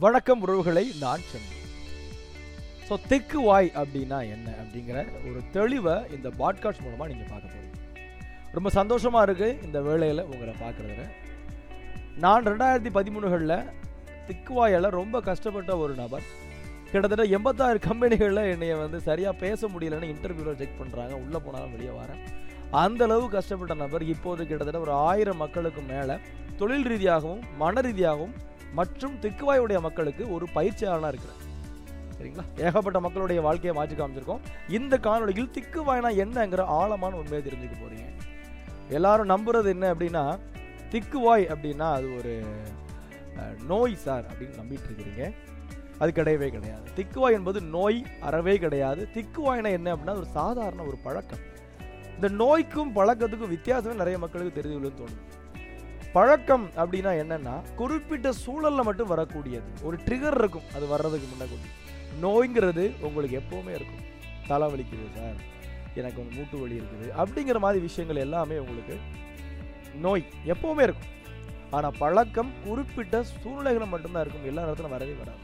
வணக்கம் உறவுகளை நான் சென்று ஸோ தெக்கு வாய் அப்படின்னா என்ன? அப்படிங்கிற ஒரு தெளிவை இந்த பாட்காஸ்ட் மூலமாக நீங்கள் பார்க்க போகிறீங்க ரொம்ப சந்தோஷமாக இருக்குது இந்த வேலையில் உங்களை பார்க்குறதுல. நான் ரெண்டாயிரத்தி பதிமூணுகளில் திக்குவாயால் ரொம்ப கஷ்டப்பட்ட ஒரு நபர். கிட்டத்தட்ட எண்பத்தாறு கம்பெனிகளில் என்னைய வந்து சரியாக பேச முடியலன்னு இன்டர்வியூவில் செக் பண்ணுறாங்க உள்ளே போனாலும் வெளியே வரேன். அந்தளவு கஷ்டப்பட்ட நபர். இப்போது கிட்டத்தட்ட ஒரு ஆயிரம் மக்களுக்கு மேலே தொழில் ரீதியாகவும் மன ரீதியாகவும் மற்றும் திக்குவாயுடைய மக்களுக்கு ஒரு பயிற்சியாளனாக இருக்கிறேன் சரிங்களா? ஏகப்பட்ட மக்களுடைய வாழ்க்கையை மாற்றி காமிச்சிருக்கோம். இந்த காணொளியில் திக்குவாய்னா என்னங்கிற ஆழமான உண்மையை தெரிஞ்சுக்க போறீங்க. எல்லாரும் நம்புறது என்ன அப்படின்னா திக்குவாய் அப்படின்னா அது ஒரு நோய் சார் அப்படின்னு நம்பிட்டு இருக்கிறீங்க அது கிடையவே கிடையாது. திக்குவாய் என்பது நோய் அறவே கிடையாது. திக்குவாய்னா என்ன அப்படின்னா ஒரு சாதாரண ஒரு பழக்கம். இந்த நோய்க்கும் பழக்கத்துக்கும் வித்தியாசமே நிறைய மக்களுக்கு தெரியுதுன்னு தோணுது. பழக்கம் அப்படின்னா என்னன்னா குறிப்பிட்ட சூழல்ல மட்டும் வரக்கூடியது. ஒரு ட்ரிகர் இருக்கும் அது வர்றதுக்கு முன்னாடி நோய்ங்கிறது உங்களுக்கு எப்பவுமே இருக்கும். தலை வலிக்குது சார் எனக்கு வந்து மூட்டு வலி இருக்குது அப்படிங்கிற மாதிரி விஷயங்கள் எல்லாமே உங்களுக்கு நோய் எப்பவுமே இருக்கும். ஆனால் பழக்கம் குறிப்பிட்ட சூழ்நிலைகளை மட்டும்தான் இருக்கும் எல்லா நேரத்திலும் வரவே வராது.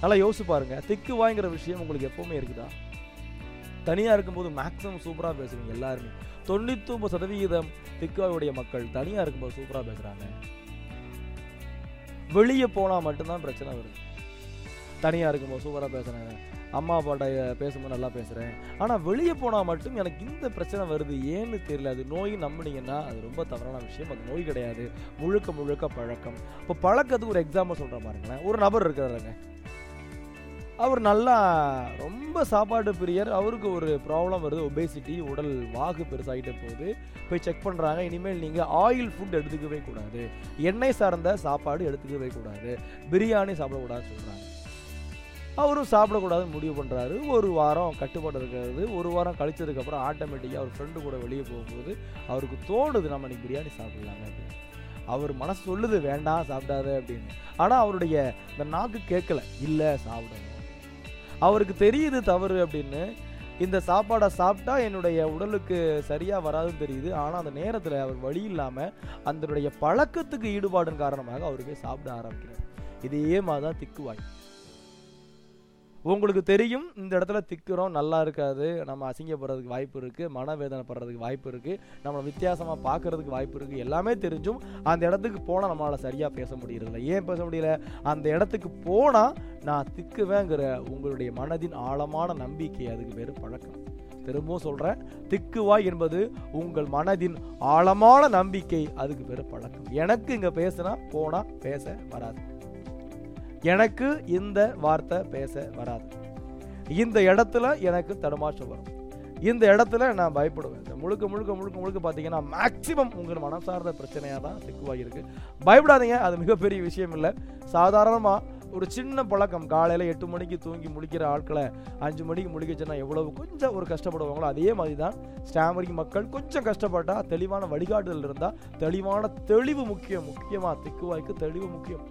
நல்லா யோசிச்சு பாருங்க திக்கு வாய்ங்கிற விஷயம் உங்களுக்கு எப்பவுமே இருக்குதா? தனியாக இருக்கும்போது மேக்ஸிமம் சூப்பராக பேசுவீங்க எல்லாருமே. தொண்ணூத்தி ஒன்பது சதவிகிதம் திக்காவுடைய மக்கள் தனியா இருக்கும்போது சூப்பரா பேசுறாங்க. வெளியே போனா மட்டும்தான் பிரச்சனை வருது. தனியா இருக்கும்போது சூப்பரா பேசுறேன் அம்மா அப்பாட்ட பேசும்போது நல்லா பேசுறேன். ஆனா வெளியே போனா மட்டும் எனக்கு இந்த பிரச்சனை வருது ஏன்னு தெரியல. அது நோய் நம்பினீங்கன்னா அது ரொம்ப தவறான விஷயம். அது நோய் கிடையாது. முழுக்க முழுக்க பழக்கம். இப்போ பழக்கத்துக்கு ஒரு எக்ஸாம்பிள் சொல்கிற பாருங்களேன். ஒரு நபர் இருக்கிறாருங்க. அவர் நல்லா ரொம்ப சாப்பாடு பிரியர். அவருக்கு ஒரு ப்ராப்ளம் வருது ஒபேசிட்டி உடல் வாகு பெருசாகிட்ட போகுது. போய் செக் பண்ணுறாங்க இனிமேல் நீங்கள் ஆயில் ஃபுட் எடுத்துக்கவே கூடாது. எண்ணெய் சார்ந்த சாப்பாடு எடுத்துக்கவே கூடாது. பிரியாணி சாப்பிடக்கூடாதுன்னு சொல்கிறாங்க அவரும் சாப்பிடக்கூடாதுன்னு முடிவு பண்ணுறாரு ஒரு வாரம் கட்டுப்பாடு இருக்கிறது. ஒரு வாரம் கழிச்சதுக்கப்புறம் ஆட்டோமேட்டிக்காக அவர் ஃப்ரெண்டு கூட வெளியே போகும்போது அவருக்கு தோணுது நம்ம இன்னைக்கு பிரியாணி சாப்பிட்லாங்க அப்படின்னு. அவர் மனசு சொல்லுது வேண்டாம் சாப்பிடாத அப்படின்னு. ஆனால் அவருடைய இந்த நாக்கு கேட்கல. இல்லை சாப்பிடணும் அவருக்கு தெரியுது தவறு அப்படின்னு. இந்த சாப்பாடை சாப்பிட்டா என்னுடைய உடலுக்கு சரியாக வராதுன்னு தெரியுது. ஆனால் அந்த நேரத்தில் அவர் வழி இல்லாமல் அதனுடைய பழக்கத்துக்கு ஈடுபாடின் காரணமாக அவர் போய் சாப்பிட ஆரம்பிக்கிறார். இதே மாதிரி தான் திக்குவாய். உங்களுக்கு தெரியும் இந்த இடத்துல திக்குறோம் நல்லா இருக்காது நம்ம அசிங்கப்படுறதுக்கு வாய்ப்பு இருக்குது மனவேதனைப்படுறதுக்கு வாய்ப்பு இருக்குது நம்ம வித்தியாசமாக பார்க்கறதுக்கு வாய்ப்பு இருக்குது எல்லாமே தெரிஞ்சும் அந்த இடத்துக்கு போனால் நம்மளால் சரியாக பேச முடியறதில்ல. ஏன் பேச முடியல? அந்த இடத்துக்கு போனால் நான் திக்குவேங்கிற உங்களுடைய மனதின் ஆழமான நம்பிக்கை அதுக்கு பேர் பழக்கம். திரும்பவும் சொல்கிறேன் திக்குவாய் என்பது உங்கள் மனதின் ஆழமான நம்பிக்கை அதுக்கு பேர் பழக்கம். எனக்கு இங்கே பேசினா போனால் பேச வராது. எனக்கு இந்த வார்த்தை பேச வராது. இந்த இடத்துல எனக்கு தடுமாற்றம் வரும். இந்த இடத்துல நான் பயப்படுவேன். இந்த முழுக்க முழுக்க முழுக்க முழுக்க பார்த்தீங்கன்னா மேக்சிமம் உங்கள் மனசார்ந்த பிரச்சனையாக தான் திக்குவாய் பயப்படாதீங்க அது மிகப்பெரிய விஷயம் இல்லை. சாதாரணமாக ஒரு சின்ன பழக்கம் காலையில் எட்டு மணிக்கு தூங்கி முழிக்கிற ஆட்களை அஞ்சு மணிக்கு முடிக்கச்சுன்னா எவ்வளவு கொஞ்சம் ஒரு கஷ்டப்படுவாங்களோ அதே மாதிரி தான் ஸ்டாமரிங் மக்கள் கொஞ்சம் கஷ்டப்பட்டால் தெளிவான வழிகாட்டுதல் இருந்தால் தெளிவான தெளிவு முக்கியம் முக்கியமாக திக்குவாய்க்கு தெளிவு முக்கியம்.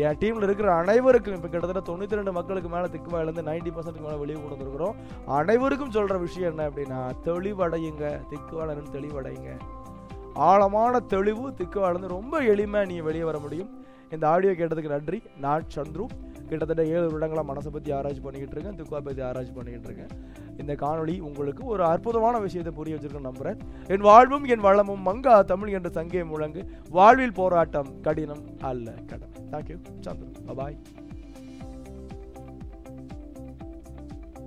என் டீமில் இருக்கிற அனைவருக்கும் இப்போ கிட்டத்தட்ட தொண்ணூற்றி ரெண்டு மக்களுக்கு மேலே திக்குவாயிலேருந்து நைன்டி பர்சன்ட்டுக்கு மேலே வெளியே கொண்டு வந்திருக்கிறோம் அனைவருக்கும் சொல்கிற விஷயம் என்ன அப்படின்னா தெளிவடையுங்க திக்குவாளர்னு தெளிவடையுங்க. ஆழமான தெளிவு திக்குவாளர்ந்து ரொம்ப எளிமையாக நீங்கள் வெளியே வர முடியும். இந்த ஆடியோ கேட்டதுக்கு நன்றி. நான் சந்துரு. கிட்டத்தட்ட ஏழு வருடங்களாக மனசை பற்றி ஆராய்ச்சி பண்ணிக்கிட்டு இருக்கேன் திக்குவா பற்றி ஆராய்ச்சி பண்ணிக்கிட்டு இருக்கேன். இந்த காணொளி உங்களுக்கு ஒரு அற்புதமான விஷயத்தை புரிய வச்சிருக்கேன் நம்புறேன். என் வாழ்வும் என் வளமும் மங்கா தமிழ் என்ற சங்கே முழங்கு. வாழ்வில் போராட்டம் கடினம் அல்ல கடன். தேங்க்யூ சந்துரு பாய்